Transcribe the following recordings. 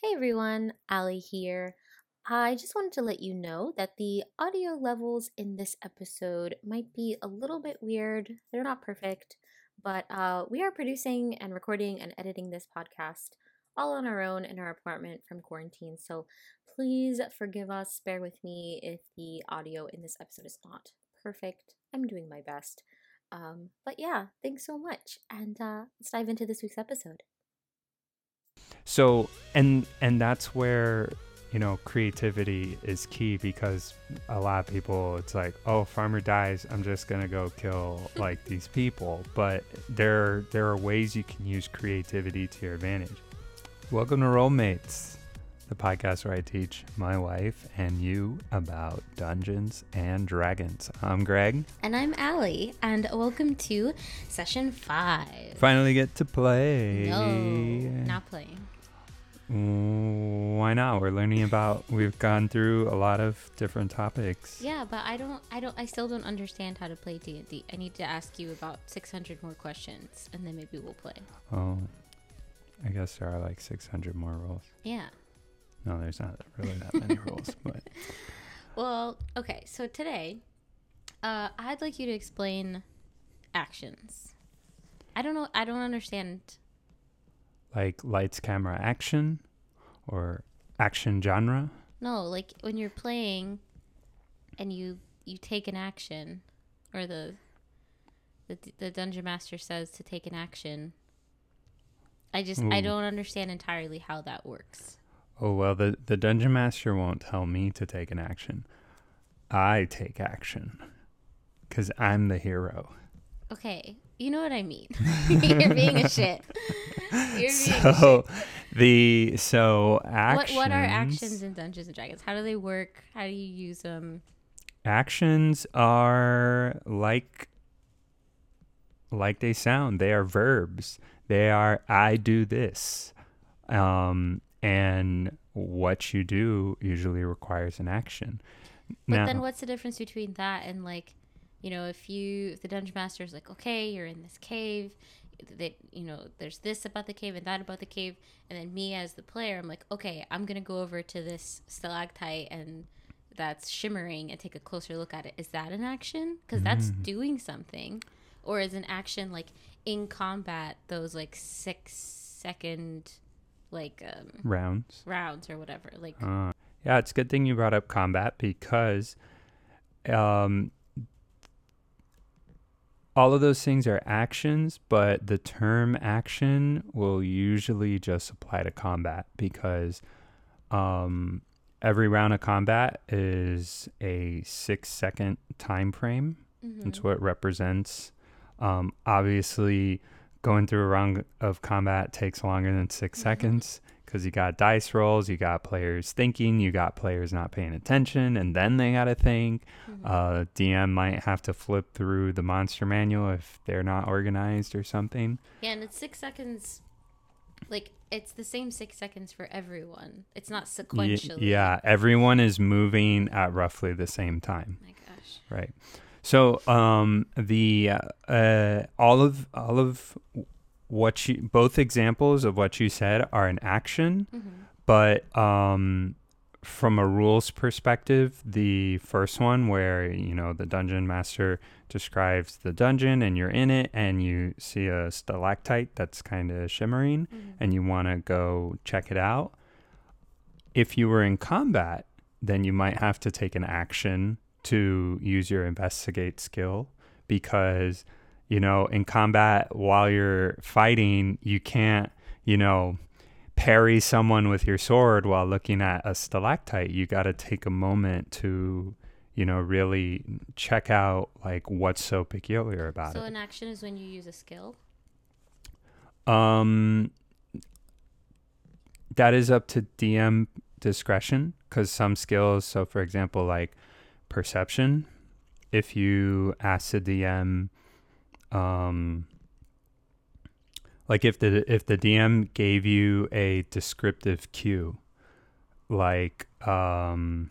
Hey everyone, Ali here. I just wanted to let you know that the audio levels in this episode might be a little bit weird. They're not perfect, but uh, we are producing and recording and editing this podcast all on our own in our apartment from quarantine. So please forgive us, bear with me if the audio in this episode is not perfect. I'm doing my best. Um, but yeah, thanks so much. And uh, let's dive into this week's episode. So and and that's where you know creativity is key because a lot of people it's like oh farmer dies i'm just gonna go kill like these people. But there there are ways you can use creativity to your advantage. Welcome to rollmates the podcast where i teach my wife and you about dungeons and dragons. I'm greg. And I'm Allie, and welcome to session five. finally get to play. No, not playing. Mm, Why not? We're learning about. We've gone through a lot of different topics. Yeah, but I don't, I don't, I still don't understand how to play D&D. I need to ask you about 600 more questions, and then maybe we'll play. Oh, I guess there are like 600 more rules. Yeah. No, there's not really that many rules, but Well, okay. So today, uh, I'd like you to explain actions. I don't know. I don't understand. Like lights, camera, action, or action genre. No, like when you're playing, and you you take an action, or the the the dungeon master says to take an action. I just I don't understand entirely how that works. Oh well, the the dungeon master won't tell me to take an action. I take action because I'm the hero. Okay, you know what I mean. you're being a shit. You're being a So the so actions. what what are actions in Dungeons and Dragons? How do they work? How do you use them? Actions are like like they sound. They are verbs. They are I do this. Um and what you do usually requires an action. But then what's the difference between that and like, you know, if you if the dungeon master is like, okay, you're in this cave, that you know, there's this about the cave and that about the cave, and then me as the player, I'm like, okay, I'm gonna go over to this stalactite and that's shimmering and take a closer look at it. Is that an action? Because that's doing something, or is an action like in combat those like six second like um, rounds. rounds or whatever like Uh, yeah, it's a good thing you brought up combat because um, all of those things are actions, but the term action will usually just apply to combat because um, every round of combat is a six second time frame. It's what it represents. Um, obviously, going through a round of combat takes longer than 6 seconds because you got dice rolls, you got players thinking, you got players not paying attention, and then they got to think. Uh, DM might have to flip through the monster manual if they're not organized or something. Yeah, and it's six seconds. Like it's the same six seconds for everyone. It's not sequentially. yeah, everyone is moving at roughly the same time. My gosh. Right. So um the uh, uh all of all of what you both examples of what you said are an action, Mm-hmm. but um from a rules perspective, the first one where you know the dungeon master describes the dungeon and you're in it and you see a stalactite that's kind of shimmering Mm-hmm. and you want to go check it out. If you were in combat, then you might have to take an action to use your investigate skill because you know in combat while you're fighting you can't you know parry someone with your sword while looking at a stalactite you got to take a moment to you know really check out like what's so peculiar about So it So an action is when you use a skill. um, that is up to DM discretion because some skills. So, for example, like perception, if you ask the DM, um, like if the if the DM gave you a descriptive cue, like um,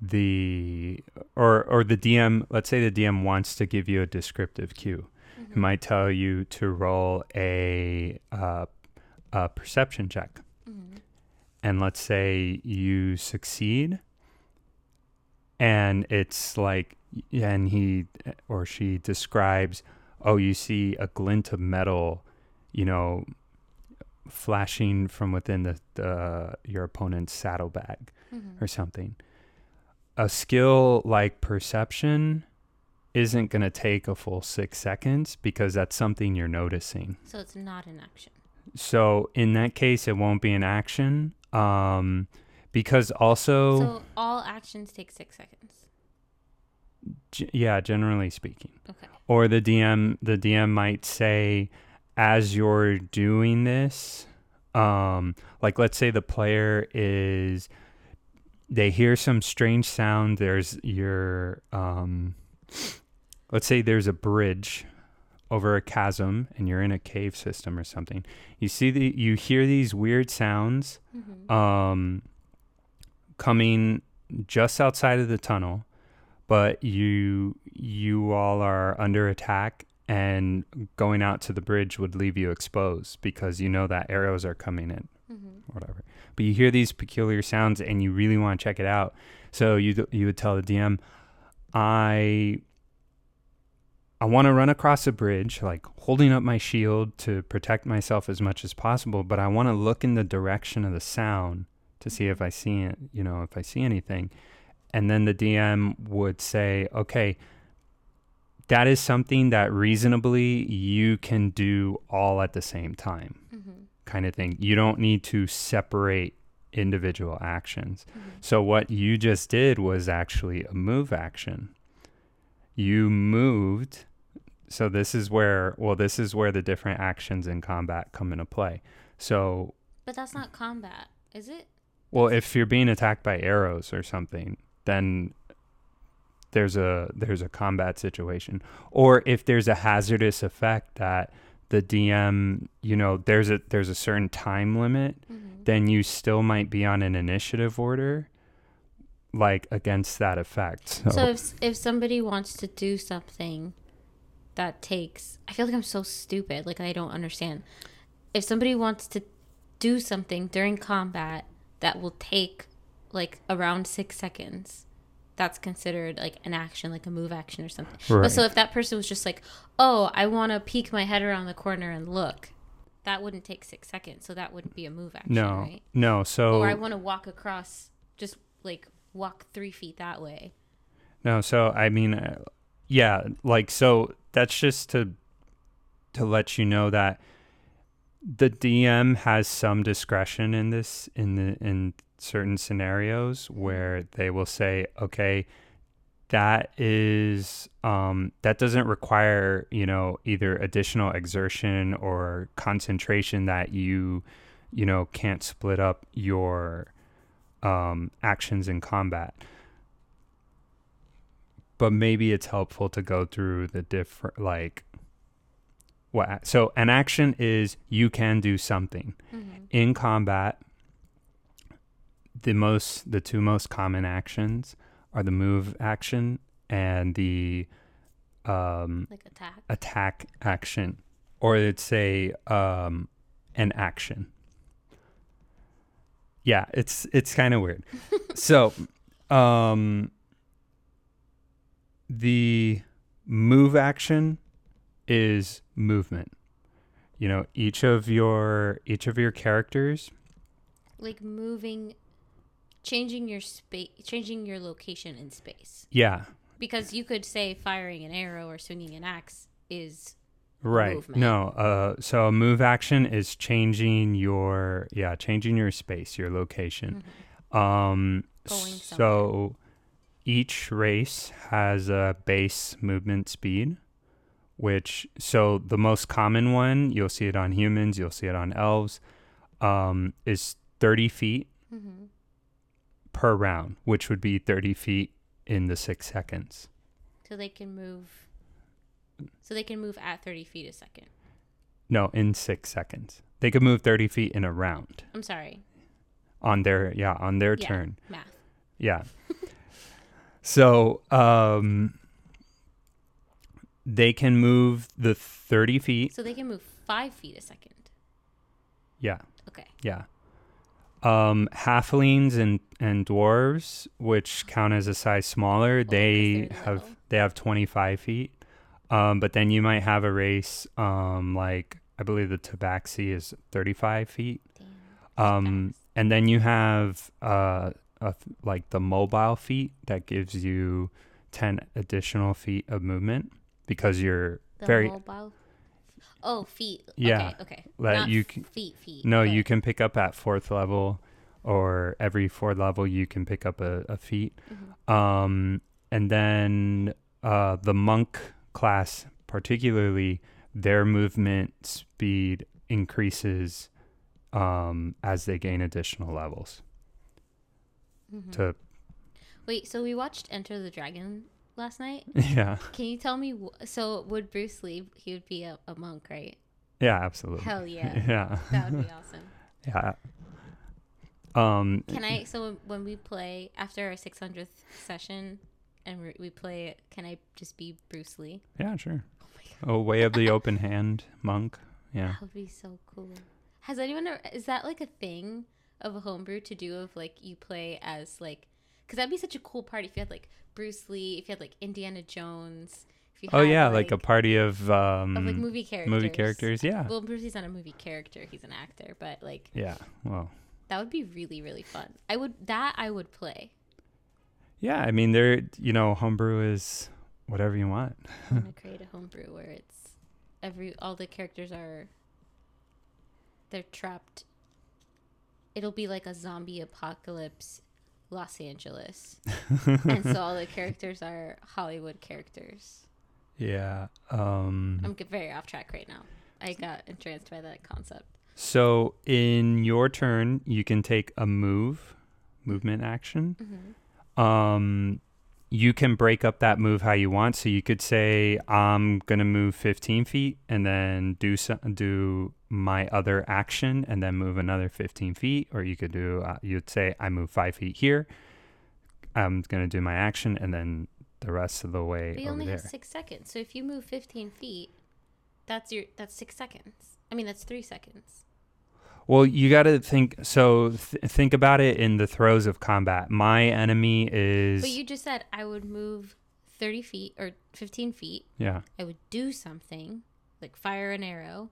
the or or the DM, let's say the DM wants to give you a descriptive cue it might tell you to roll a, uh, a perception check. and let's say you succeed and it's like and he or she describes oh you see a glint of metal you know flashing from within the, the your opponent's saddlebag Mhm. or something a skill like perception isn't going to take a full 6 seconds because that's something you're noticing So it's not an action. so in that case it won't be an action um because also So all actions take six seconds. G- yeah, generally speaking. Okay. Or the DM the DM might say as you're doing this, um like let's say the player is they hear some strange sound, there's your um let's say there's a bridge over a chasm and you're in a cave system or something. You see the you hear these weird sounds Mm-hmm. um, coming just outside of the tunnel, but you you all are under attack, and going out to the bridge would leave you exposed because you know that arrows are coming in, mm-hmm. whatever. But you hear these peculiar sounds, and you really want to check it out. So you you would tell the DM, I. I want to run across a bridge, like holding up my shield to protect myself as much as possible, but I want to look in the direction of the sound to see if I see it, you know, if I see anything. And then the DM would say, okay, that is something that reasonably you can do all at the same time, Mm-hmm. kind of thing. You don't need to separate individual actions. Mm-hmm. So what you just did was actually a move action. You moved. So this is where well this is where the different actions in combat come into play. So But that's not combat, is it? Well if you're being attacked by arrows or something, then there's a there's a combat situation. Or if there's a hazardous effect that the DM, you know, there's a there's a certain time limit Mm-hmm. then you still might be on an initiative order like against that effect. So, So if if somebody wants to do something that takes, I feel like I'm so stupid. Like I don't understand. If somebody wants to do something during combat that will take like around six seconds, that's considered like an action, like a move action or something. Right. But so if that person was just like, "Oh, I want to peek my head around the corner and look," that wouldn't take six seconds. So that wouldn't be a move action, no, right? no. So Or I want to walk across, just like walk three feet that way. no. So I mean, uh, yeah, like so. That's just to to let you know that the DM has some discretion in this in the in certain scenarios where they will say, okay, that is um, that doesn't require you know either additional exertion or concentration that you you know can't split up your um, actions in combat. But maybe it's helpful to go through the different like what so an action is you can do something Mm-hmm. in combat the most the two most common actions are the move action and the um, Like attack. attack action or it's a um, an action yeah it's it's kind of weird so um the move action is movement. You know each of your each of your characters like moving changing your space changing your location in space. Yeah. Because you could say firing an arrow or swinging an axe is right. movement. no uh so a move action is changing your yeah changing your space your location. Um Going so each race has a base movement speed which so the most common one you'll see it on humans you'll see it on elves um is 30 feet mm-hmm. per round which would be 30 feet in the six seconds so they can move so they can move at 30 feet a second no in six seconds they could move 30 feet in a round i'm sorry on their yeah on their Yeah. turn math Yeah. so um they can move the 30 feet. so they can move five feet a second Yeah. okay Yeah. Um, halflings and and dwarves, which count as a size smaller, 'cause they have little. they have 25 feet. Um, but then you might have a race, um, like I believe the tabaxi is 35 feet. Um, and then you have uh, a, like the mobile feat that gives you 10 additional feet of movement because you're The very mobile. Oh, feet. Yeah, Okay. Okay. that Not you can- feet. Feet. no, but- you can pick up at fourth level, or every fourth level you can pick up a, a feat. Mhm. Um, and then uh, the monk class, particularly, their movement speed increases um, as they gain additional levels. Mhm. To Wait. So we watched Enter the Dragon last night. yeah, Can you tell me? Wh- so would Bruce Lee? He would be a, a monk, right? yeah, absolutely. Hell yeah. Yeah, That would be awesome. yeah. Um, Can I? So when- we play after our 600th session, and we- we play, it, can I just be Bruce Lee? yeah, sure. Oh my god, Oh, way of the open hand monk. Yeah. that would be so cool. Has anyone? Ever, is that like a thing of a homebrew to do? Of like you play as like, because that'd be such a cool party if you had like Bruce Lee, if you had like Indiana Jones. If you Oh had, yeah, like, a party of um of like movie characters. movie characters. Yeah. Well, Bruce Lee's not a movie character; he's an actor. But like Yeah. Well. that would be really really fun. I would that I would play. Yeah. I mean, there. You know, homebrew is whatever you want. I want to create a homebrew where it's every all the characters are they're trapped. It'll be like a zombie apocalypse, Los Angeles, and so all the characters are Hollywood characters. Yeah. Um. I'm very off track right now. I got entranced by that concept. So in your turn, you can take a move, movement action. Mm-hmm. Um, you can break up that move how you want. So you could say, "I'm gonna move 15 feet," and then do some, do my other action, and then move another 15 feet. Or you could do, uh, you'd say, "I move five feet here." I'm gonna do my action, and then the rest of the way But you over only there. have six seconds, so if you move 15 feet, that's your that's six seconds. I mean, that's three seconds. Well, you got to think. So th- think about it in the throes of combat. My enemy is But you just said I would move 30 feet or 15 feet. yeah. I would do something, like fire an arrow,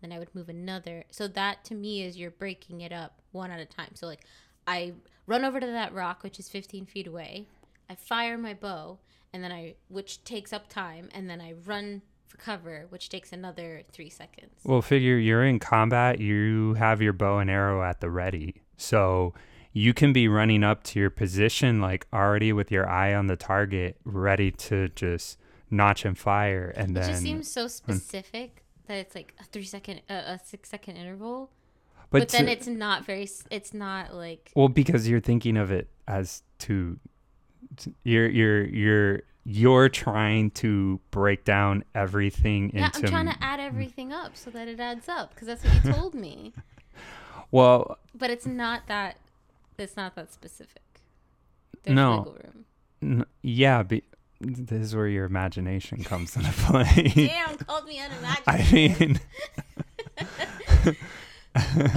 then I would move another. So that to me is you're breaking it up one at a time. So like I run over to that rock, which is 15 feet away. I fire my bow, and then I, which takes up time, and then I run for cover, which takes another three seconds. Well, figure you're in combat. You have your bow and arrow at the ready, so you can be running up to your position like already with your eye on the target, ready to just notch and fire, and it then. It just seems so specific that it's like a three second, uh, a six second interval. But, then to- it's not very. It's not like Well, because you're thinking of it as to, t- you're you're you're you're trying to break down everything into yeah. into. I'm trying to add everything up so that it adds up because that's what you told me. well, But it's not that. It's not that specific. There's No. n- yeah, be, this is where your imagination comes into play. Damn, called me unimaginative. I mean,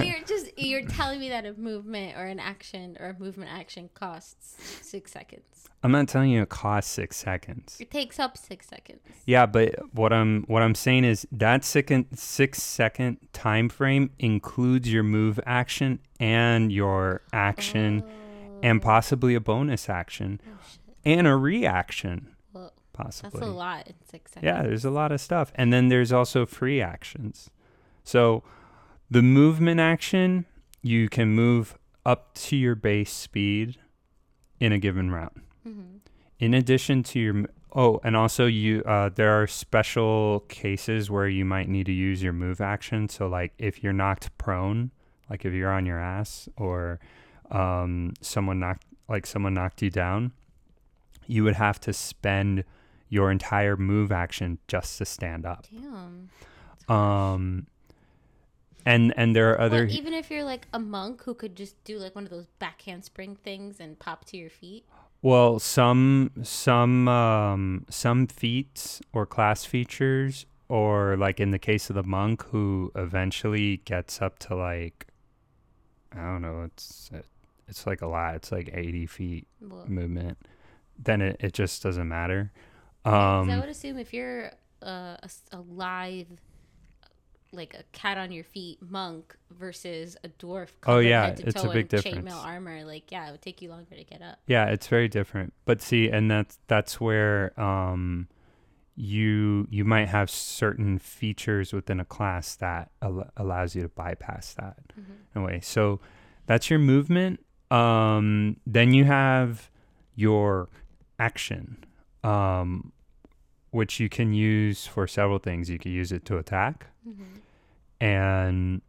you're just you're telling me that a movement or an action or a movement action costs six seconds. I'm not telling you it costs six seconds. It takes up six seconds. Yeah, but what I'm what I'm saying is that second six second time frame includes your move action and your action and Oh. possibly a bonus action Oh, and a reaction possibly. that's a lot in six seconds. Yeah, there's a lot of stuff. And then there's also free actions. So the movement action, you can move up to your base speed in a given round. hmm In addition to your oh, and also you uh, there are special cases where you might need to use your move action. So like if you're knocked prone, like if you're on your ass or um, someone knocked like someone knocked you down, you would have to spend your entire move action just to stand up. Damn. Um, and and there are other Well, even if you're like a monk who could just do like one of those back handspring things and pop to your feet. Well, some some um, some feats or class features, or like in the case of the monk who eventually gets up to like I don't know. It's it's like a lot. It's like 80 feet Well, movement. Then it, it just doesn't matter. 'Cause I Um, would assume if you're uh, a, a live, like a cat on your feet monk versus a dwarf. Oh, yeah, head to it's a toe big difference. Chainmail armor, like yeah, it would take you longer to get up. yeah, it's very different. But see, and that's that's where um, you you might have certain features within a class that al- allows you to bypass that. Mm-hmm. in a way. So that's your movement. Um, then you have your action, um, which you can use for several things. You could use it to attack, Mm-hmm. and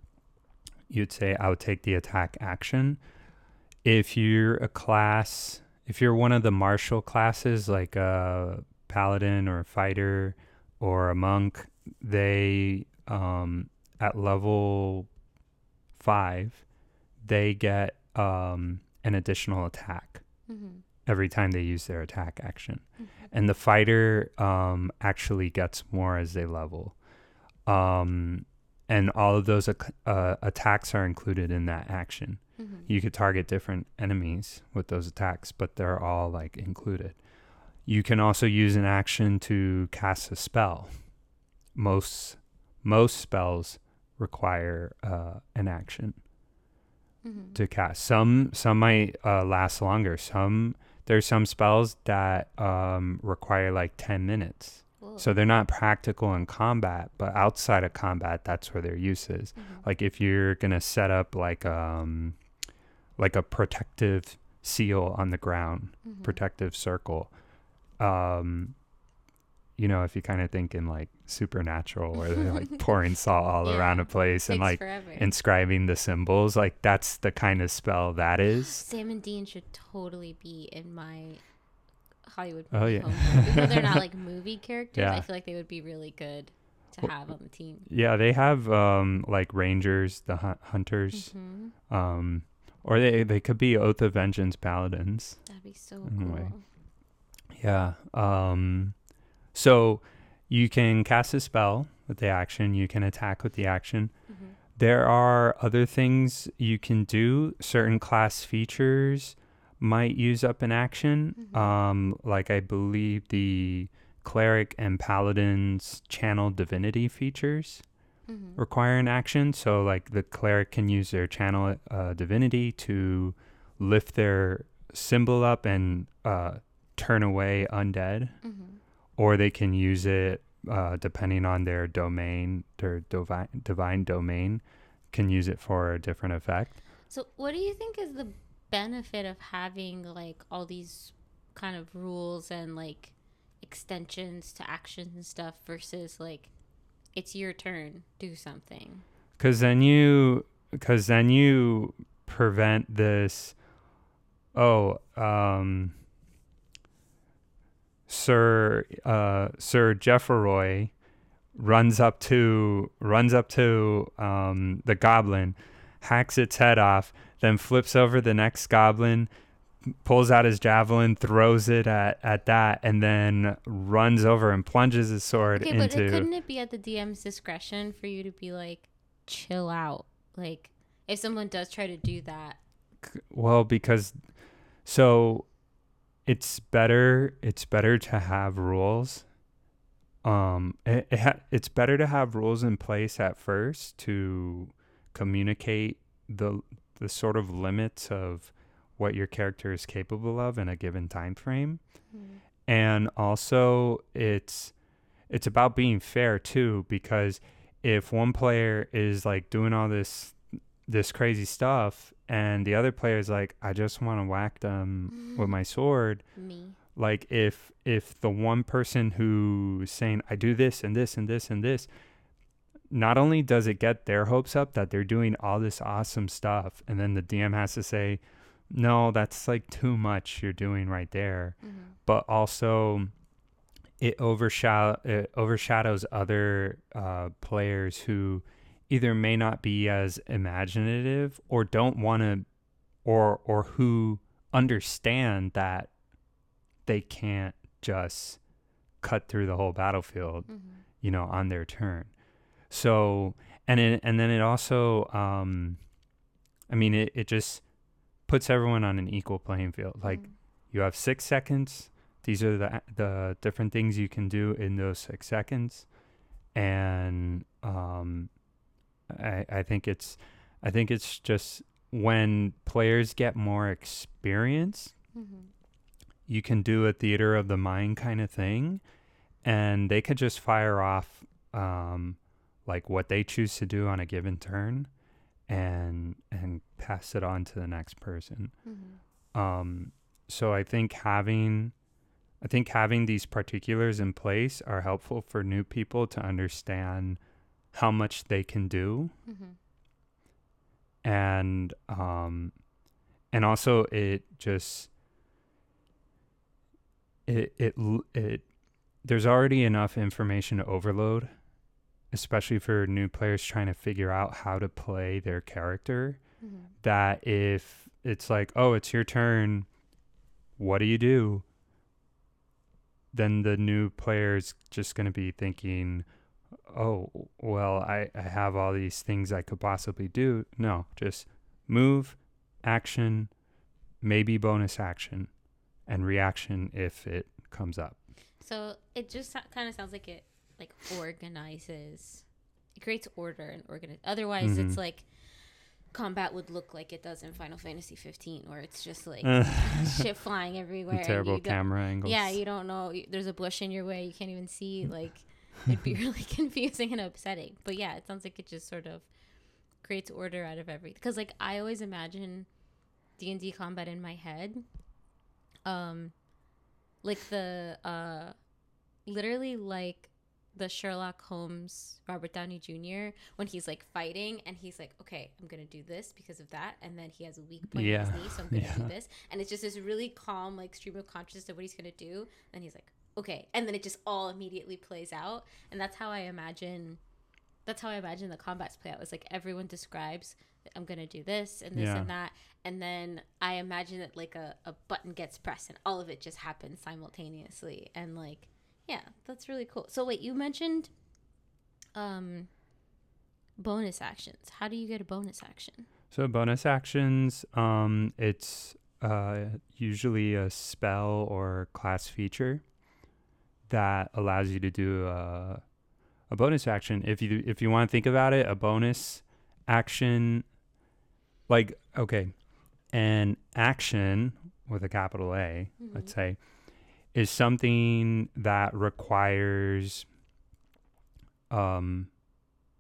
you'd say, I would take the attack action. If you're a class, if you're one of the martial classes, like a paladin or a fighter or a monk, they, um, at level five, they get um, an additional attack Mm-hmm. Every time they use their attack action. Mhm. And the fighter um, actually gets more as they level. Um, and all of those ac- uh, attacks are included in that action. Mm-hmm. You could target different enemies with those attacks, but they're all like included. You can also use an action to cast a spell. Most most spells require uh, an action Mm-hmm. to cast. Some some might uh, last longer. Some there's some spells that um, require like ten minutes. Whoa. So they're not practical in combat, but outside of combat, that's where their use is. Mhm. Like if you're gonna set up like um like a protective seal on the ground, Mhm. protective circle. Um, you know, if you kind of think in like supernatural, where they're like pouring salt all Yeah. around a place and like forever. inscribing the symbols, like that's the kind of spell that is. Sam and Dean should totally be in my Hollywood Oh, yeah. Even though they're not like movie characters, Yeah. I feel like they would be really good to Well, have on the team. Yeah, they have um like rangers, the hun- hunters, hmm um, or they they could be Oath of Vengeance paladins. That'd be so cool. Yeah. Um, so you can cast a spell with the action. You can attack with the action. hmm There are other things you can do. Certain class features might use up an action. Mhm. Um, like I believe the cleric and paladins channel divinity features hmm require an action. So like the cleric can use their channel uh, divinity to lift their symbol up and uh, turn away undead, hmm or they can use it uh, depending on their domain, their divine divine domain, can use it for a different effect. So, what do you think is the benefit of having like all these kind of rules and like extensions to actions and stuff versus like it's your turn, do something? Because then you, because then you prevent this. Oh, um, Sir uh, Sir Jefferoy runs up to runs up to um, the goblin, hacks its head off, then flips over the next goblin, pulls out his javelin, throws it at, at that, and then runs over and plunges his sword Okay, but into. it, couldn't it be at the DM's discretion for you to be like, chill out? Like, if someone does try to do that, Well, because so it's better it's better to have rules. Um it, it ha- it's better to have rules in place at first to communicate the the sort of limits of what your character is capable of in a given time frame. And also it's it's about being fair too because if one player is like doing all this this crazy stuff and the other player is like I just want to whack them with my sword me. like if if the one person who's saying I do this and this and this and this not only does it get their hopes up that they're doing all this awesome stuff and then the DM has to say no that's like too much you're doing right there Mhm. but also it overshadow it overshadows other uh, players who either may not be as imaginative or don't want to or or who understand that they can't just cut through the whole battlefield Mhm. you know on their turn so and it, and then it also um I mean, it, it just puts everyone on an equal playing field. Like Mhm. you have six seconds. These are the the different things you can do in those six seconds, and um, I I think it's I think it's just when players get more experience, Mhm. you can do a theater of the mind kind of thing, and they could just fire off um, like what they choose to do on a given turn, and and pass it on to the next person. Mhm. Um, so I think having, I think having these particulars in place are helpful for new people to understand how much they can do, Mhm. and um, and also it just it it it there's already enough information to overload, especially for new players trying to figure out how to play their character Mhm. that if it's like, oh, it's your turn, what do you do? Then the new player's just going to be thinking, oh, well, I, I have all these things I could possibly do. No, just move, action, maybe bonus action, and reaction if it comes up. So it just kind of sounds like it like organizes, it creates order and organize. Otherwise, it's Mhm. like combat would look like it does in Final Fantasy 15, where it's just like shit flying everywhere. Terrible camera angles. Yeah, you don't know. There's a bush in your way. You can't even see. Like, it'd be really confusing and upsetting. But yeah, it sounds like it just sort of creates order out of everything. Because like I always imagine D and D combat in my head, um, like the uh, literally like the Sherlock Holmes Robert Downey Jr. when he's like fighting and he's like, okay, I'm gonna do this because of that, and then he has a weak point in Yeah. his knee, so I'm gonna do this, and it's just this really calm like stream of consciousness of what he's gonna do. and he's like, okay, and then it just all immediately plays out, and that's how I imagine. That's how I imagine the combats play out. It's like everyone describes, I'm gonna do this and this Yeah. and that, and then I imagine that like a, a button gets pressed and all of it just happens simultaneously, and like yeah, that's really cool. So wait, you mentioned um bonus actions. How do you get a bonus action? So bonus actions, um, it's uh, usually a spell or class feature that allows you to do a, a bonus action. If you if you want to think about it, a bonus action, like okay, an action with a capital A, let's say, is something that requires um,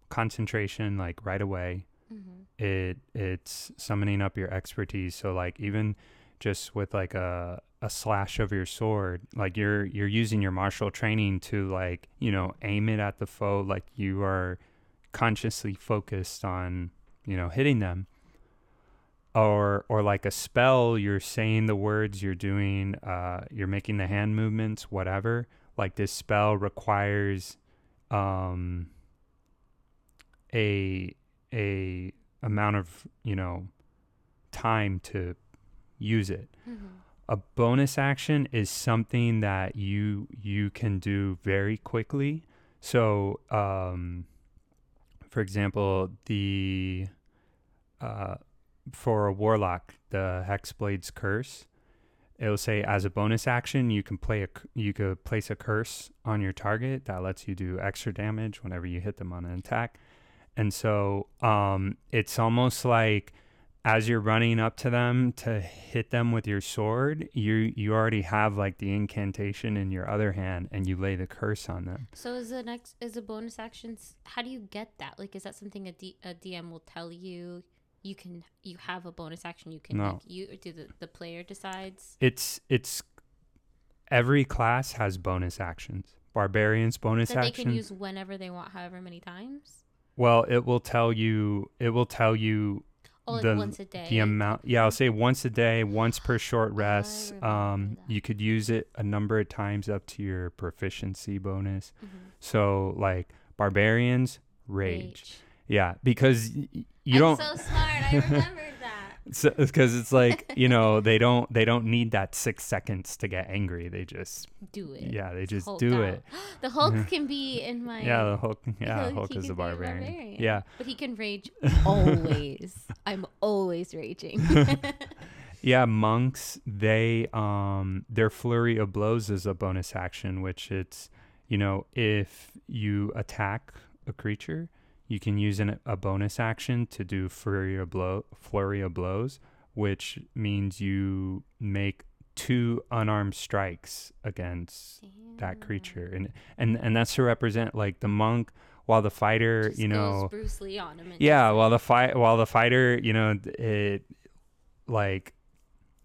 concentration, like right away Mm-hmm. it it's summoning up your expertise so like even just with like a a slash of your sword like you're you're using your martial training to like you know aim it at the foe like you are consciously focused on you know hitting them. Or or like a spell you're saying the words you're doing uh you're making the hand movements whatever. Like this spell requires um a a amount of you know time to use it. Mm-hmm. a bonus action is something that you you can do very quickly. So um for example the uh for a warlock the hexblade's curse it'll say as a bonus action you can play a you could place a curse on your target that lets you do extra damage whenever you hit them on an attack. And so um it's almost like as you're running up to them to hit them with your sword, you you already have like the incantation in your other hand and you lay the curse on them. So is the next is a bonus actions? How do you get that? Like, is that something a, D, a DM will tell you? You can you have a bonus action. You can No. like, you do the the player decides. It's it's every class has bonus actions. Barbarians bonus that they can use whenever they want, however many times. well, it will tell you it will tell you Oh, like the once a day. the amount. Yeah, I'll say once a day, once per short I rest. Um you could use it a number of times up to your proficiency bonus. Mhm. So like barbarians rage. Rage. Yeah, because you I'm don't so smart. I remembered because it's like you know they don't they don't need that six seconds to get angry. They just Do it. yeah they just Hulk do out. it. The Hulk can be in my Yeah, the Hulk. Yeah, He Hulk is a be barbarian. Yeah, But he can rage always. I'm always raging. yeah. Monks they um their flurry of blows is a bonus action, which it's you know if you attack a creature, you can use an, a bonus action to do flurry of blow flurry of blows, which means you make two unarmed strikes against that creature and and and that's to represent like the monk while the fighter Just you know Bruce Lee on him. Yeah while the fight while the fighter you know it like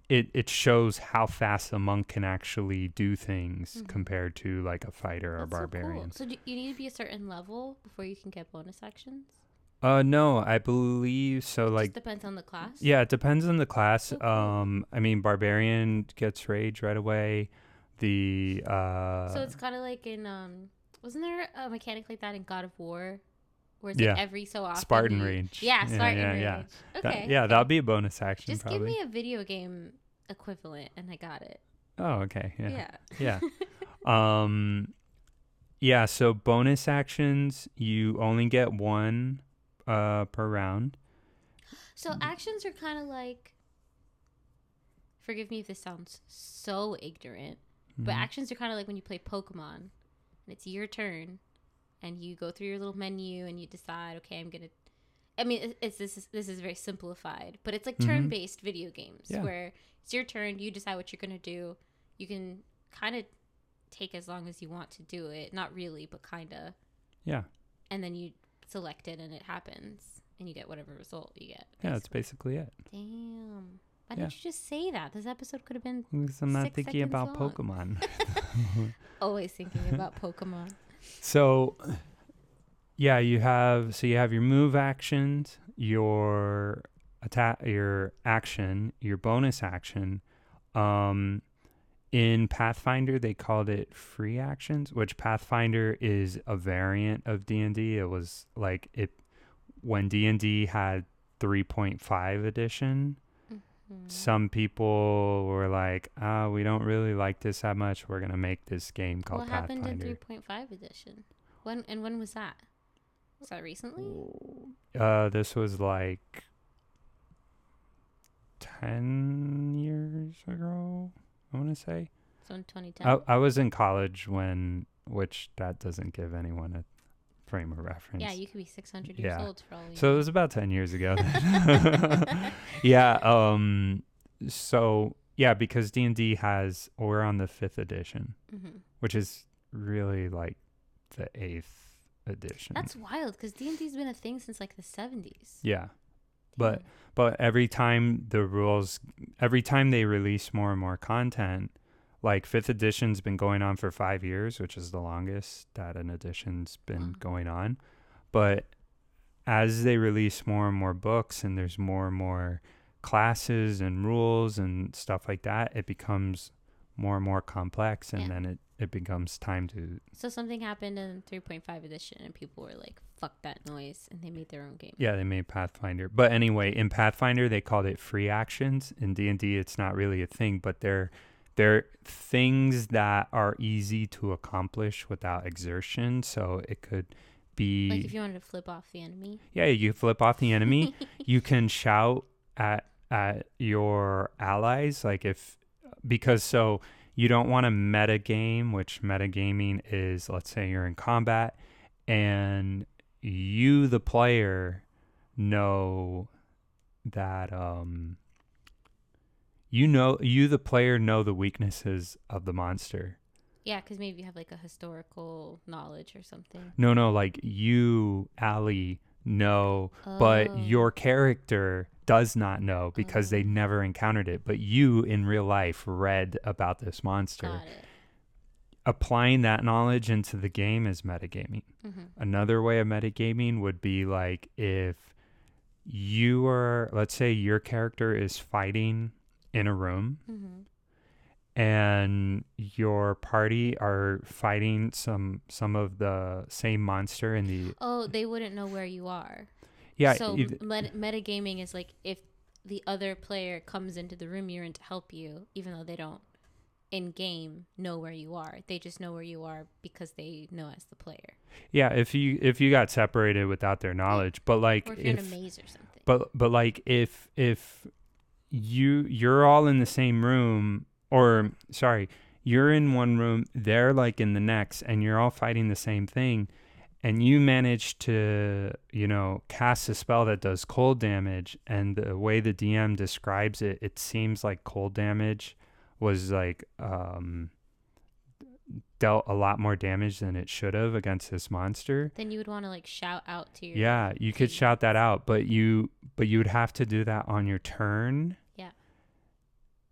it it shows how fast a monk can actually do things Mhm. compared to like a fighter or That's so cool. barbarian So, you need to be a certain level before you can get bonus actions? uh no i believe so Just like depends on the class. yeah it depends on the class So cool. um i mean barbarian gets rage right away the uh So it's kind of like in um, wasn't there a mechanic like that in God of War, where it's Yeah. like every so often Spartan rage Yeah, Yeah, Spartan yeah, rage. yeah. Okay. That- yeah that'll be a bonus action Just probably give me a video game equivalent, and I got it. oh okay Yeah. yeah um yeah so bonus actions you only get one uh per round So actions are kind of like. Forgive me if this sounds so ignorant, but Mhm. actions are kind of like when you play Pokemon, and it's your turn, and you go through your little menu and you decide, okay, I'm gonna. I mean, it- it's this is this is very simplified, but it's like Mhm. turn-based video games Yeah. where it's your turn, you decide what you're gonna do. You can kind of take as long as you want to do it, not really, but kind of, yeah and then you select it and it happens, and you get whatever result you get. yeah that's basically it Damn. Why Yeah. didn't you just say that? This episode could have been because i'm not thinking about long. pokemon always thinking about Pokemon. So yeah you have so you have your move actions your attack your action your bonus action. Um in pathfinder they called it free actions which pathfinder is a variant of d&d it was like it when d&d had 3.5 edition Some people were like ah we don't really like this that much we're gonna make this game called What happened in 3.5 edition? When and when was that? Was that recently? Uh, this was like ten years ago. I want to say. So in 2010. I I was in college when, which that doesn't give anyone a frame of reference. yeah, you could be 600 years Yeah. old for all So it was about ten years ago. yeah. Um. So yeah, because D and D has we're on the fifth edition, Mhm. which is really like the eighth edition. That's wild because D&D's been a thing since like the 70s. yeah. But but every time the rules every time they release more and more content like fifth edition's been going on for five years which is the longest that an edition's been Wow. going on but as they release more and more books and there's more and more classes and rules and stuff like that it becomes more and more complex and Yeah. then it, it becomes time to So something happened in 3.5 edition and people were like, fuck that noise. And they made their own game. Yeah, they made Pathfinder. But anyway, in Pathfinder they called it free actions. In D&D it's not really a thing, but they're they're things that are easy to accomplish without exertion. So it could be Like if you wanted to flip off the enemy. Yeah, you flip off the enemy. you can shout at at your allies like if because so you don't want to meta game, which metagaming is let's say you're in combat and you the player know that um you know you the player know the weaknesses of the monster. Yeah, because maybe you have like a historical knowledge or something. No, no, like you, Ali, know, but Oh. your character does not know because they Oh. never encountered it. But you, in real life, read about this monster. Got it. Applying that knowledge into the game is metagaming. hmm Another way of metagaming would be like if you are, let's say, your character is fighting in a room hmm and your party are fighting some some of the same monster in the Oh, they wouldn't know where you are. yeah So eith- met- metagaming is like if the other player comes into the room you're in to help you, even though they don't in game know where you are. They just know where you are because they know as the player. Yeah, if you if you got separated without their knowledge, but like Or if you're in a if maze or something. but but like if if you you're all in the same room or sorry, you're in one room, they're like in the next and you're all fighting the same thing and you manage to, you know, cast a spell that does cold damage and the way the DM describes it, it seems like cold damage was like um dealt a lot more damage than it should have against this monster. then you would want to like shout out to your Yeah, you could team. shout that out, but you but you would have to do that on your turn. Yeah.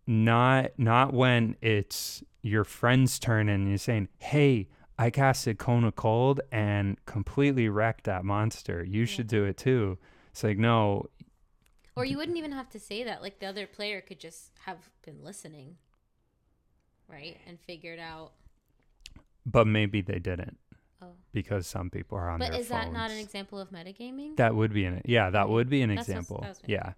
Not not when it's your friend's turn and you're saying, "Hey, I casted Cone of Cold and completely wrecked that monster. You Yeah. should do it too." It's like, "No, Or you wouldn't even have to say that. Like the other player could just have been listening, right, and figured out. But maybe they didn't Oh, because some people are on but their is that not an example of metagaming? That would be an yeah, that would be an That's what's- example. that was my- Yeah.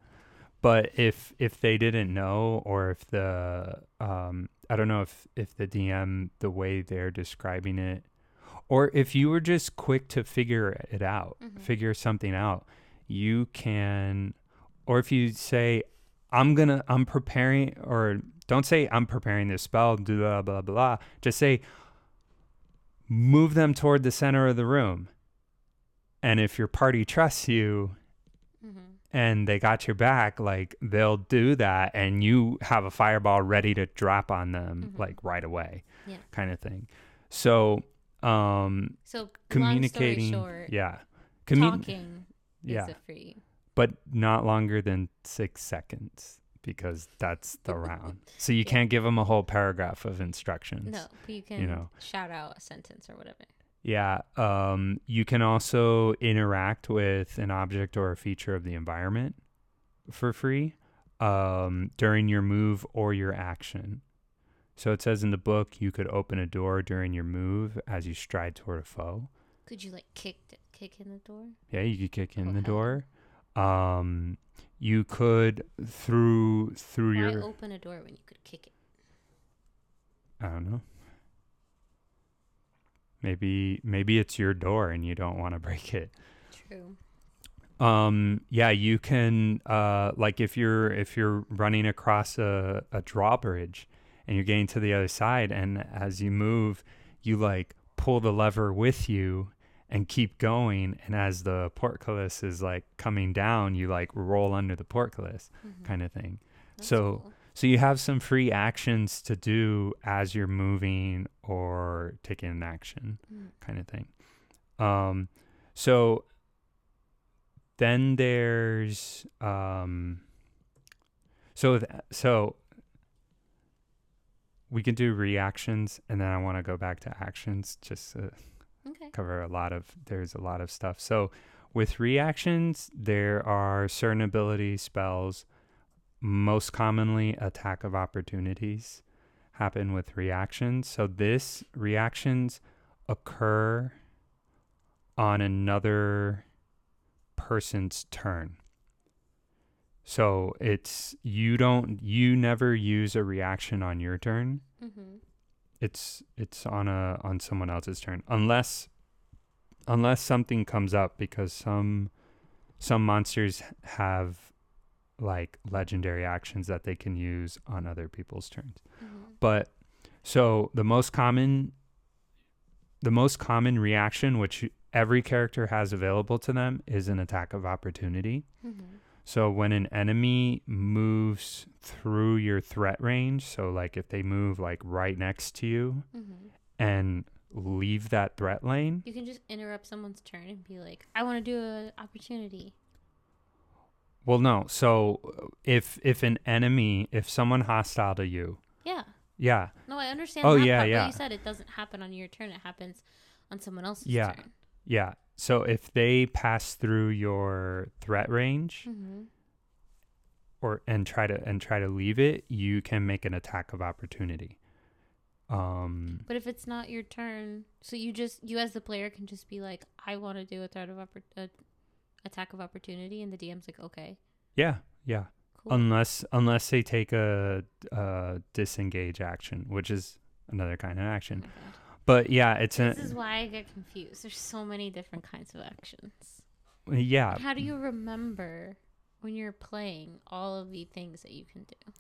But if if they didn't know or if the um I don't know if if the DM the way they're describing it or if you were just quick to figure it out, Mhm. figure something out, you can or if you say I'm going to I'm preparing or don't say I'm preparing this spell blah blah blah. Just say move them toward the center of the room. And if your party trusts you mm-hmm. and they got your back, like they'll do that and you have a fireball ready to drop on them Mhm. like right away. Yeah. Kind of thing. So um So communicating long story short, yeah. Commu- talking yeah. is a free. but not longer than 6 seconds because that's the round. So you Yeah. can't give them a whole paragraph of instructions. No, but you can you know. shout out a sentence or whatever. Yeah. Um, you can also interact with an object or a feature of the environment for free um, during your move or your action. So it says in the book you could open a door during your move as you stride toward a foe. Could you like kick kick in the door? Yeah, you could kick in Oh, the door. Um, you could through through Why your open a door when you could kick it? I don't know. Maybe maybe it's your door and you don't want to break it. True. Um yeah, you can uh like if you're if you're running across a, a drawbridge and you're getting to the other side and as you move, you like pull the lever with you and keep going and as the portcullis is like coming down, you like roll under the portcullis Mhm. kind of thing. That's so- cool. So you have some free actions to do as you're moving or taking an action Mm. kind of thing. Um, so then there's um, so th- so we can do reactions, and then I want to go back to actions just to Okay. cover a lot of there's a lot of stuff. So with reactions, there are certain ability spells, most commonly attack of opportunities happen with reactions. So this reactions occur on another person's turn. So it's you don't you never use a reaction on your turn Mm-hmm. It's it's on a on someone else's turn unless unless something comes up because some some monsters have like legendary actions that they can use on other people's turns Mm-hmm. but so the most common the most common reaction which every character has available to them is an attack of opportunity Mm-hmm. So when an enemy moves through your threat range, so like if they move like right next to you Mm-hmm. and leave that threat lane, You can just interrupt someone's turn and be like, "I want to do an opportunity." well no. So if if an enemy, if someone hostile to you, Yeah. yeah, No, I understand. Oh, yeah, part, yeah. You said it doesn't happen on your turn; it happens on someone else's Yeah. turn. Yeah. So if they pass through your threat range Mm-hmm. or and try to and try to leave it, you can make an attack of opportunity. Um But if it's not your turn, so you just you as the player can just be like, "I want to do a threat of oppor- uh, attack of opportunity," and the DM's like, "Okay, yeah, yeah. Cool. unless unless they take a, a disengage action, which is another kind of Oh action. God. But yeah, it's a This is why I get confused. There's so many different kinds of actions. yeah. How do you remember when you're playing all of the things that you can do?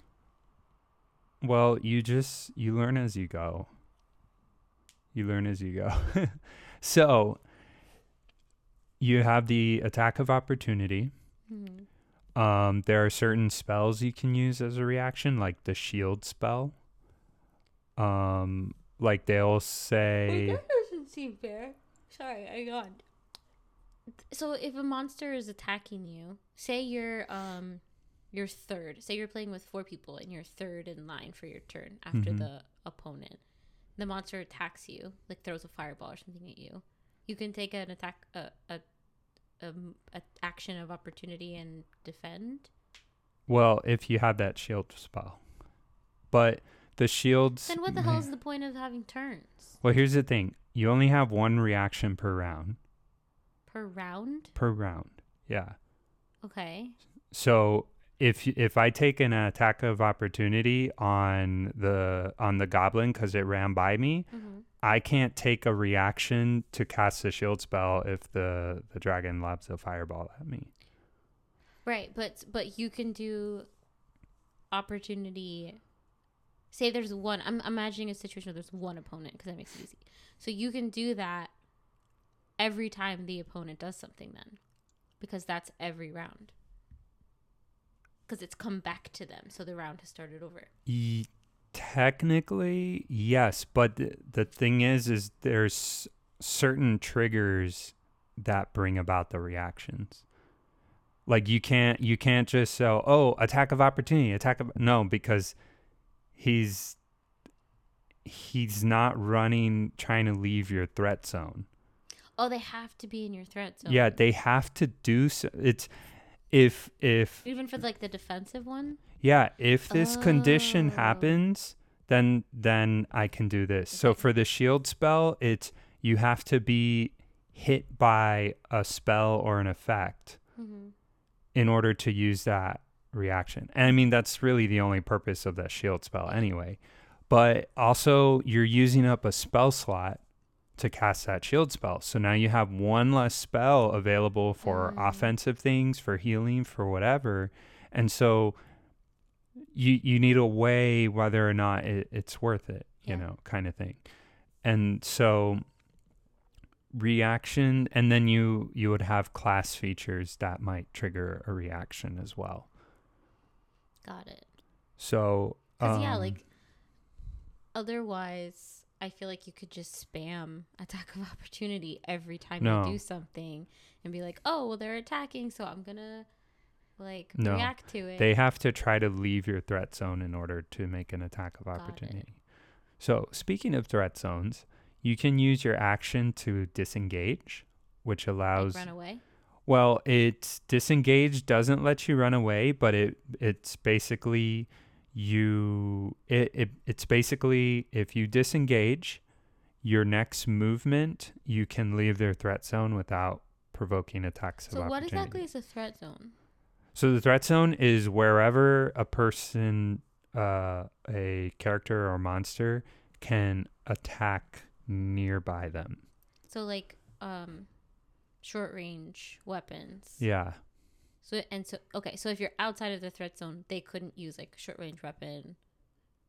Well, you just you learn as you go. You learn as you go. so you have the attack of opportunity. Mhm. Um, there are certain spells you can use as a reaction, like the shield spell. Um, like they'll say, Wait, that doesn't seem fair. Sorry, I yawned. So if a monster is attacking you, say you're um you're third. Say you're playing with four people and you're third in line for your turn after Mhm. the opponent. The monster attacks you, like throws a fireball or something at you. You can take an attack a a, a, a action of opportunity and defend. well, if you have that shield spell, but the shields. Then what the hell is the point of having turns Well, here's the thing: you only have one reaction per round. per round? Per round, yeah. Okay. So if if I take an attack of opportunity on the on the goblin because it ran by me, hmm I can't take a reaction to cast a shield spell if the the dragon lobs a fireball at me. Right, but but you can do opportunity. Say there's one. I'm imagining a situation where there's one opponent because that makes it easy. So you can do that every time the opponent does something, then, because that's every round. Because it's come back to them, so the round has started over. E- technically, yes, but the, the thing is, is there's certain triggers that bring about the reactions. Like you can't you can't just so oh attack of opportunity attack of no because he's he's not running trying to leave your threat zone. Oh, they have to be in your threat zone. Yeah, they have to do so. It's if if even for like the defensive one. Yeah, if this condition Oh. happens, then then I can do this. So for the shield spell, it's you have to be hit by a spell or an effect Mm-hmm. in order to use that reaction. And I mean that's really the only purpose of that shield spell anyway. But also you're using up a spell slot to cast that shield spell. So now you have one less spell available for Mm. offensive things, for healing, for whatever. And so you you need a way whether or not it, it's worth it, you Yeah. know, kind of thing. And so reaction and then you you would have class features that might trigger a reaction as well. Got it. So Because yeah, um, like otherwise, I feel like you could just spam attack of opportunity every time No. you do something and be like, oh, well, they're attacking, so I'm gonna like No. react to it. they have to try to leave your threat zone in order to make an attack of Got it. opportunity. So, speaking of threat zones, you can use your action to disengage, which like, allows run away. Well, it's disengage doesn't let you run away, but it it's basically you it, it it's basically if you disengage your next movement, you can leave their threat zone without provoking attacks of So what exactly is a threat zone? So the threat zone is wherever a person, uh, a character or monster can attack nearby them. So like um, short range weapons. Yeah. So and so okay, so if you're outside of the threat zone, they couldn't use like a short range weapon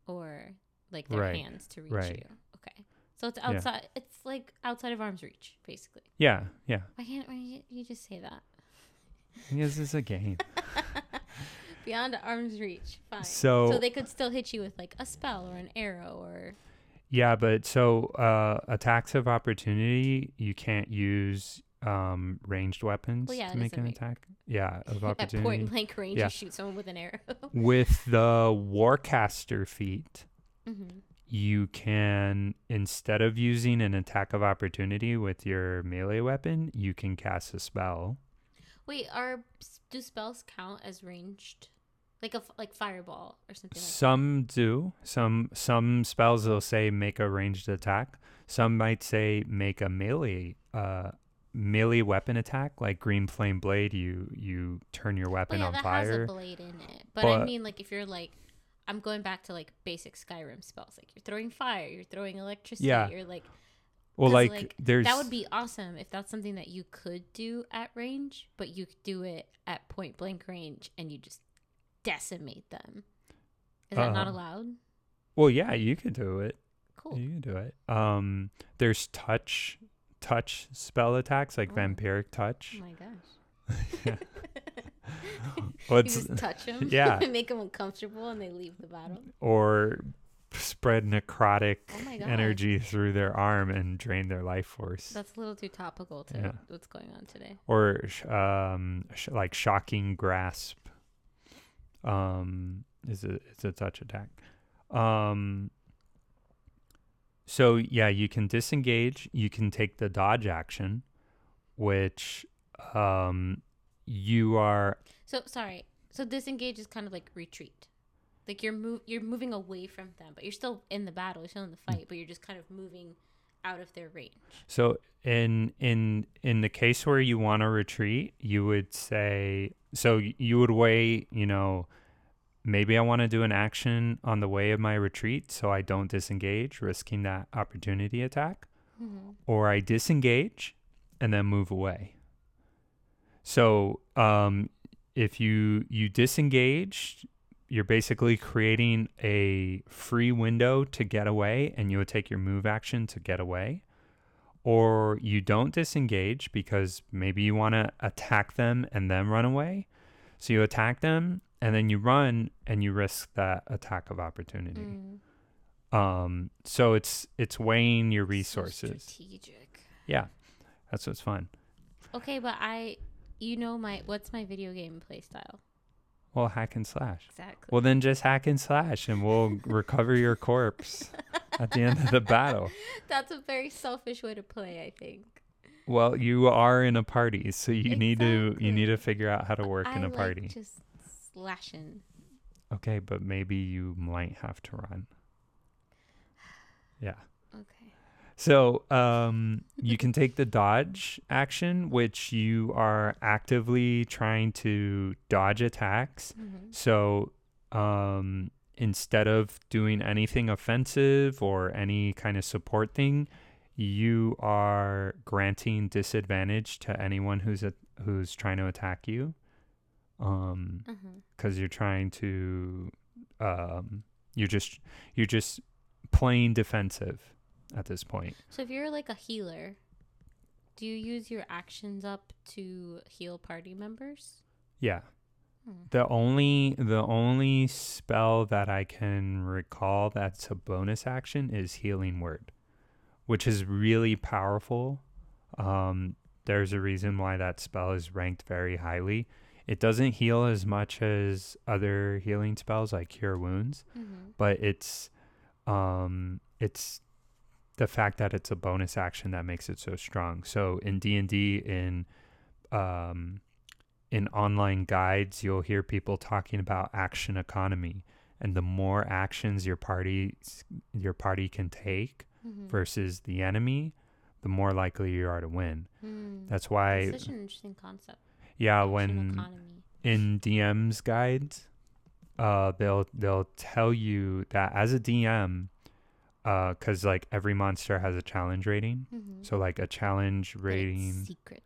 or like their Right, hands to reach right. you. Okay. So it's outside it's like outside of arm's reach, basically. Yeah. Yeah. Why can't why you, just say that? This is a game. Beyond arm's reach. Fine. So- so they could still hit you with like a spell or an arrow or Yeah, but so uh, attacks of opportunity, you can't use um, ranged weapons Well, yeah, to make an attack. Yeah, of at opportunity. point blank range Yeah. you shoot someone with an arrow. With the Warcaster feat, hmm you can instead of using an attack of opportunity with your melee weapon, you can cast a spell. Wait, are do spells count as ranged? Like a like fireball or something like Some do. Some some spells will say make a ranged attack. Some might say make a melee uh, melee weapon attack like green flame blade you you turn your weapon Well, yeah, on that fire has a blade in it. But, I mean, like, if you're like, I'm going back to like basic Skyrim spells. Like, you're throwing fire, you're throwing electricity, Yeah. you're like, well like, like, there's that would be awesome if that's something that you could do at range, but you could do it at point blank range and you just decimate them. Is that not Uh, allowed? well yeah you could do it Cool. you can do it um there's touch touch spell attacks like Oh. vampiric touch. Oh my gosh. well, you just touch them, yeah. make them uncomfortable, and they leave the battle. or spread necrotic Oh energy through their arm and drain their life force That's a little too topical to Yeah. what's going on today. or um sh- like shocking grasp um is a it's a touch attack um so yeah you can disengage you can take the dodge action which um you are So sorry. So disengage is kind of like retreat. Like you're move you're moving away from them, but you're still in the battle, you're still in the fight, but you're just kind of moving out of their range. So in in in the case where you want to retreat, you would say so you would weigh, you know, maybe I want to do an action on the way of my retreat so I don't disengage, risking that opportunity attack, Mm-hmm. or I disengage and then move away. So um if you you disengage, you're basically creating a free window to get away and you would take your move action to get away or you don't disengage because maybe you want to attack them and then run away. So you attack them and then you run and you risk that attack of opportunity. Mm. Um so it's it's weighing your resources. strategic. yeah. That's what's fun. Okay, but I you know my what's my video game play style? Well, hack and slash. Exactly. Well, then just hack and slash and we'll recover your corpse at the end of the battle. That's a very selfish way to play, I think. Well, you are in a party, so you need to you need to figure out how to work I in a like party. just slashing. Okay, but maybe you might have to run. Yeah. Okay. So um, you can take the dodge action, which you are actively trying to dodge attacks. Mm-hmm. So um, instead of doing anything offensive or any kind of support thing, you are granting disadvantage to anyone who's a, who's trying to attack you. Um, Uh-huh. because you're trying to um you're just you're just playing defensive at this point So if you're like a healer, do you use your actions up to heal party members? yeah Hmm. the only the only spell that i can recall that's a bonus action is healing word which is really powerful um there's a reason why that spell is ranked very highly it doesn't heal as much as other healing spells like cure wounds Mm-hmm. but it's um it's the fact that it's a bonus action that makes it so strong. So in D&D in um in online guides, you'll hear people talking about action economy and the more actions your party your party can take Mm-hmm. versus the enemy, the more likely you are to win. Mm. That's why It's such an interesting concept. Yeah, when economy. in DM's guides, uh, they'll they'll tell you that as a DM, uh, because like every monster has a challenge rating. Mm-hmm. So like a challenge rating, secret.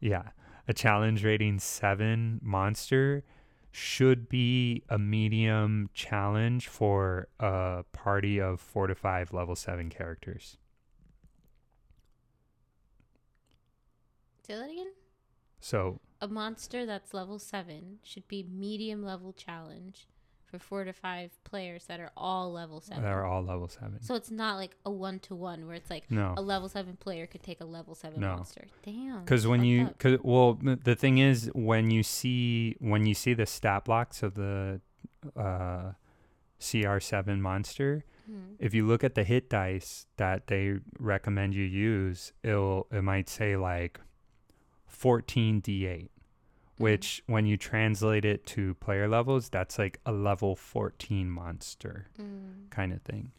yeah, a challenge rating seven monster should be a medium challenge for a party of four to five level seven characters. Say that again. So A monster that's level seven should be medium level challenge for four to five players that are all level seven. they're all level seven. So it's not like a one to one where it's like no, a level seven player could take a level seven No. monster. Damn. because when you up. cause, well the thing is when you see when you see the stat blocks of the uh cr7 monster Hmm. if you look at the hit dice that they recommend you use it'll it might say like 14 d8 which when you translate it to player levels that's like a level 14 monster Mm. kind of thing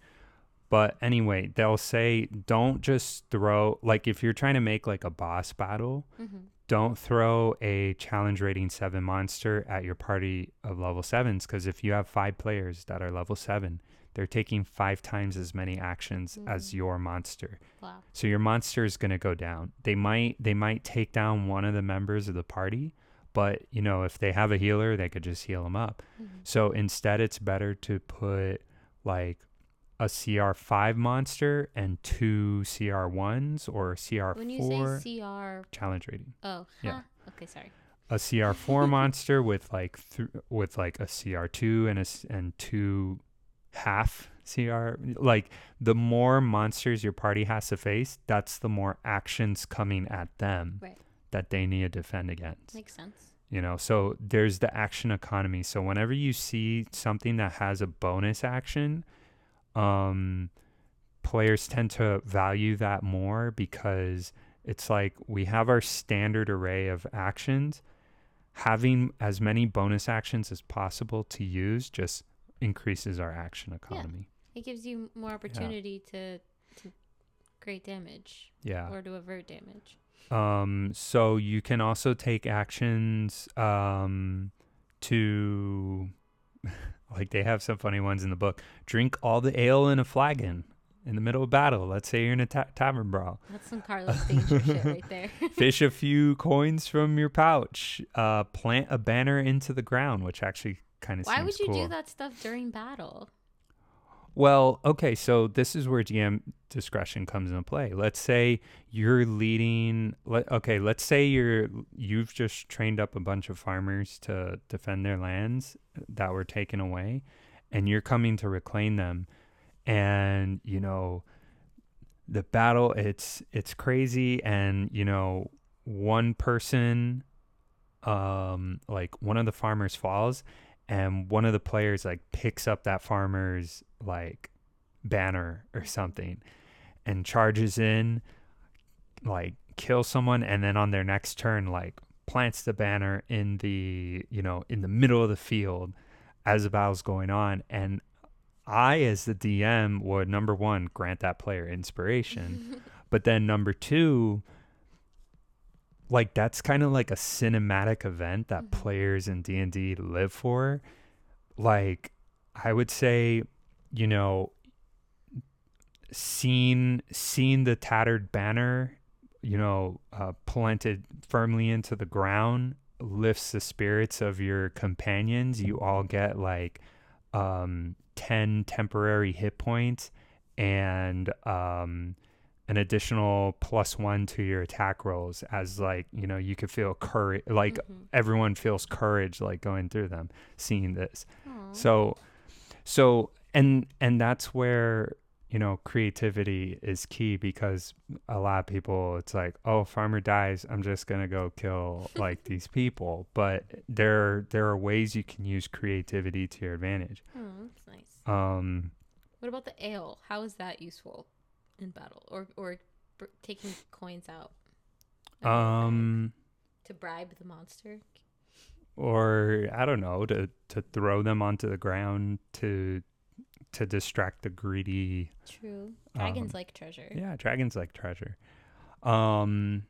But anyway, they'll say don't just throw like if you're trying to make like a boss battle, Mm-hmm. don't throw a challenge rating 7 monster at your party of level 7s cuz if you have 5 players that are level 7, they're taking 5 times as many actions as Mhm. your monster. Wow. So your monster is going to go down. They might they might take down one of the members of the party, but you know, if they have a healer, they could just heal them up. Mm-hmm. So instead it's better to put like a CR5 monster and two CR1s or CR4 When you say CR, challenge rating. oh, Yeah. huh. Okay, sorry. A CR4 monster with like th- with like a CR2 and a and two half CR like the more monsters your party has to face, that's the more actions coming at them Right. that they need to defend against. Makes sense. you know so there's the action economy so whenever you see something that has a bonus action um players tend to value that more because it's like we have our standard array of actions having as many bonus actions as possible to use just increases our action economy It gives you more opportunity to to create damage yeah, or to avert damage. Um, so you can also take actions um, to, like, they have some funny ones in the book. Drink all the ale in a flagon in the middle of battle. Let's say you're in a ta- tavern brawl. That's some Carlos Danger shit right there. Fish a few coins from your pouch. Uh, plant a banner into the ground, which actually kind of Why would you cool. do that stuff during battle? Well, okay, so this is where GM discretion comes into play. Let's say you're leading let, okay, let's say you're you've just trained up a bunch of farmers to defend their lands that were taken away and you're coming to reclaim them and you know the battle it's it's crazy and you know one person um like one of the farmers falls and one of the players like picks up that farmer's like banner or something and charges in like kills someone and then on their next turn like plants the banner in the you know in the middle of the field as the battle's going on. And i as the dm would number one grant that player inspiration. But then number two like that's kind of like a cinematic event that Mhm. players in d&d live for. Like i would say you know seeing seeing the tattered banner you know uh, planted firmly into the ground lifts the spirits of your companions. You all get like um 10 temporary hit points and um an additional plus one to your attack rolls as like you know you could feel courage like Mhm. everyone feels courage like going through them seeing this Aw. so so and and that's where you know creativity is key because a lot of people it's like oh farmer dies i'm just to go kill like these people but there there are ways you can use creativity to your advantage Oh, that's nice. um What about the ale? How is that useful in battle, or or br- taking coins out? of the bag um to bribe the monster. or i don't know to to throw them onto the ground to to distract the greedy True. Dragons Um, like treasure. Yeah, dragons like treasure. Um,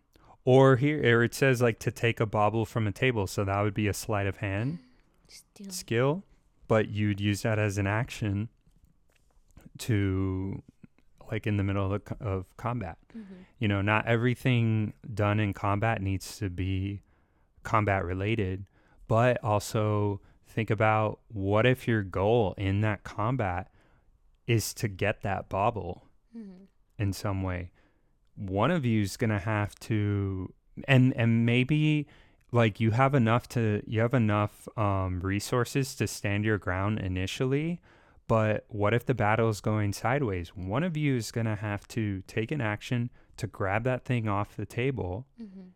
or here, or it says like to take a bauble from a table, so that would be a sleight of hand Steal. skill, but you'd use that as an action to, like, in the middle of, the, of combat. Mhm. You know, not everything done in combat needs to be combat related, but also think about what if your goal in that combat is to get that bauble Mhm. in some way one of you is going to have to and and maybe like you have enough to you have enough um resources to stand your ground initially but what if the battle is going sideways one of you is going to have to take an action to grab that thing off the table Mhm.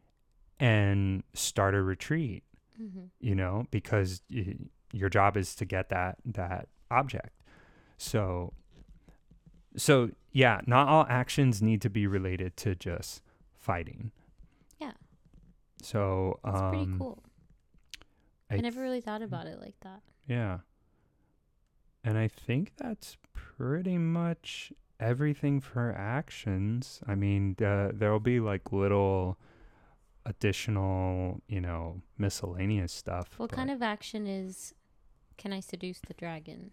and start a retreat Mhm. you know because y- your job is to get that that object so so yeah not all actions need to be related to just fighting Yeah. so That's um pretty cool. I, I never really thought about it like that. yeah and i think that's pretty much everything for actions. I mean, uh, there'll be like little additional, you know, miscellaneous stuff. What kind of action is can I seduce the dragon?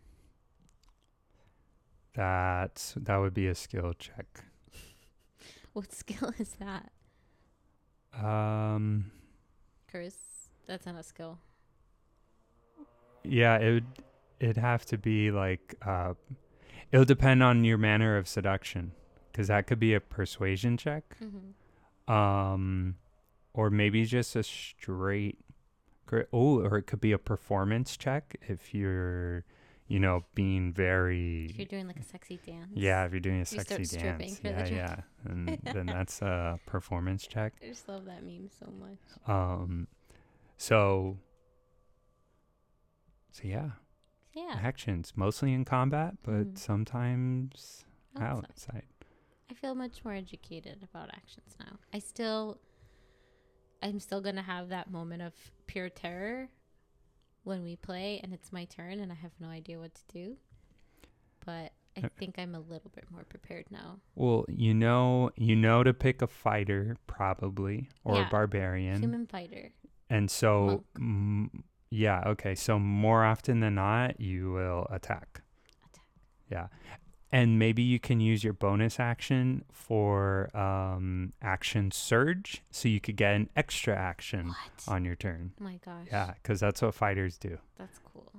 that that would be a skill check. What skill is that? Um Chris, that's not a skill. yeah, it would it'd have to be like uh it'll depend on your manner of seduction cuz that could be a persuasion check. Mm-hmm. Um or maybe just a straight oh or it could be a performance check if you're you know being very. If you're doing like a sexy dance. yeah if you're doing a start sexy dance for yeah yeah and then that's a performance check I just love that meme so much. um so so yeah Yeah. actions mostly in combat but Mhm. sometimes outside. outside I feel much more educated about actions now. I still I'm still going to have that moment of pure terror when we play and it's my turn and I have no idea what to do. But I Uh, think I'm a little bit more prepared now. well you know you know to pick a fighter probably or Yeah. a barbarian Human fighter. And so, mm, yeah, okay. So more often than not, you will attack. Attack. Yeah, and maybe you can use your bonus action for um, action surge, so you could get an extra action What? on your turn. Oh my gosh. Yeah, because that's what fighters do. That's cool.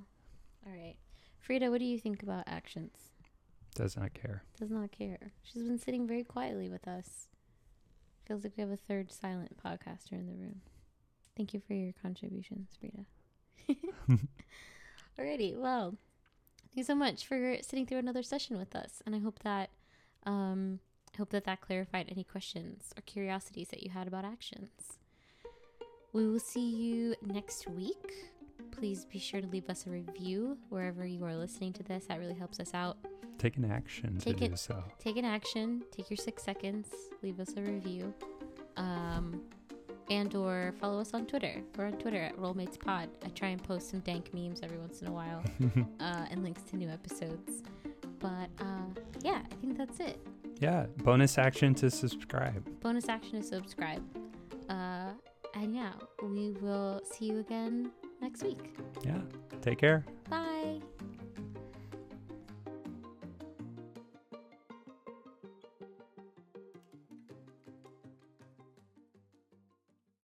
All right. Frida, what do you think about actions? Does not care. Does not care. She's been sitting very quietly with us. Feels like we have a third silent podcaster in the room. Thank you for your contributions, Frida. Alrighty, well, thank you so much for sitting through another session with us, and I hope that, um, I hope that that clarified any questions or curiosities that you had about actions. We will see you next week. Please be sure to leave us a review wherever you are listening to this. That really helps us out. Take an action Take to it- do so. take an action take your six seconds leave us a review um, and or follow us on twitter. We're on twitter at rollmatespod. I try and post some dank memes every once in a while uh, and links to new episodes. But uh, yeah i think that's it. Yeah, bonus action to subscribe. bonus action to subscribe. Uh, and yeah we will see you again next week. Yeah, take care. bye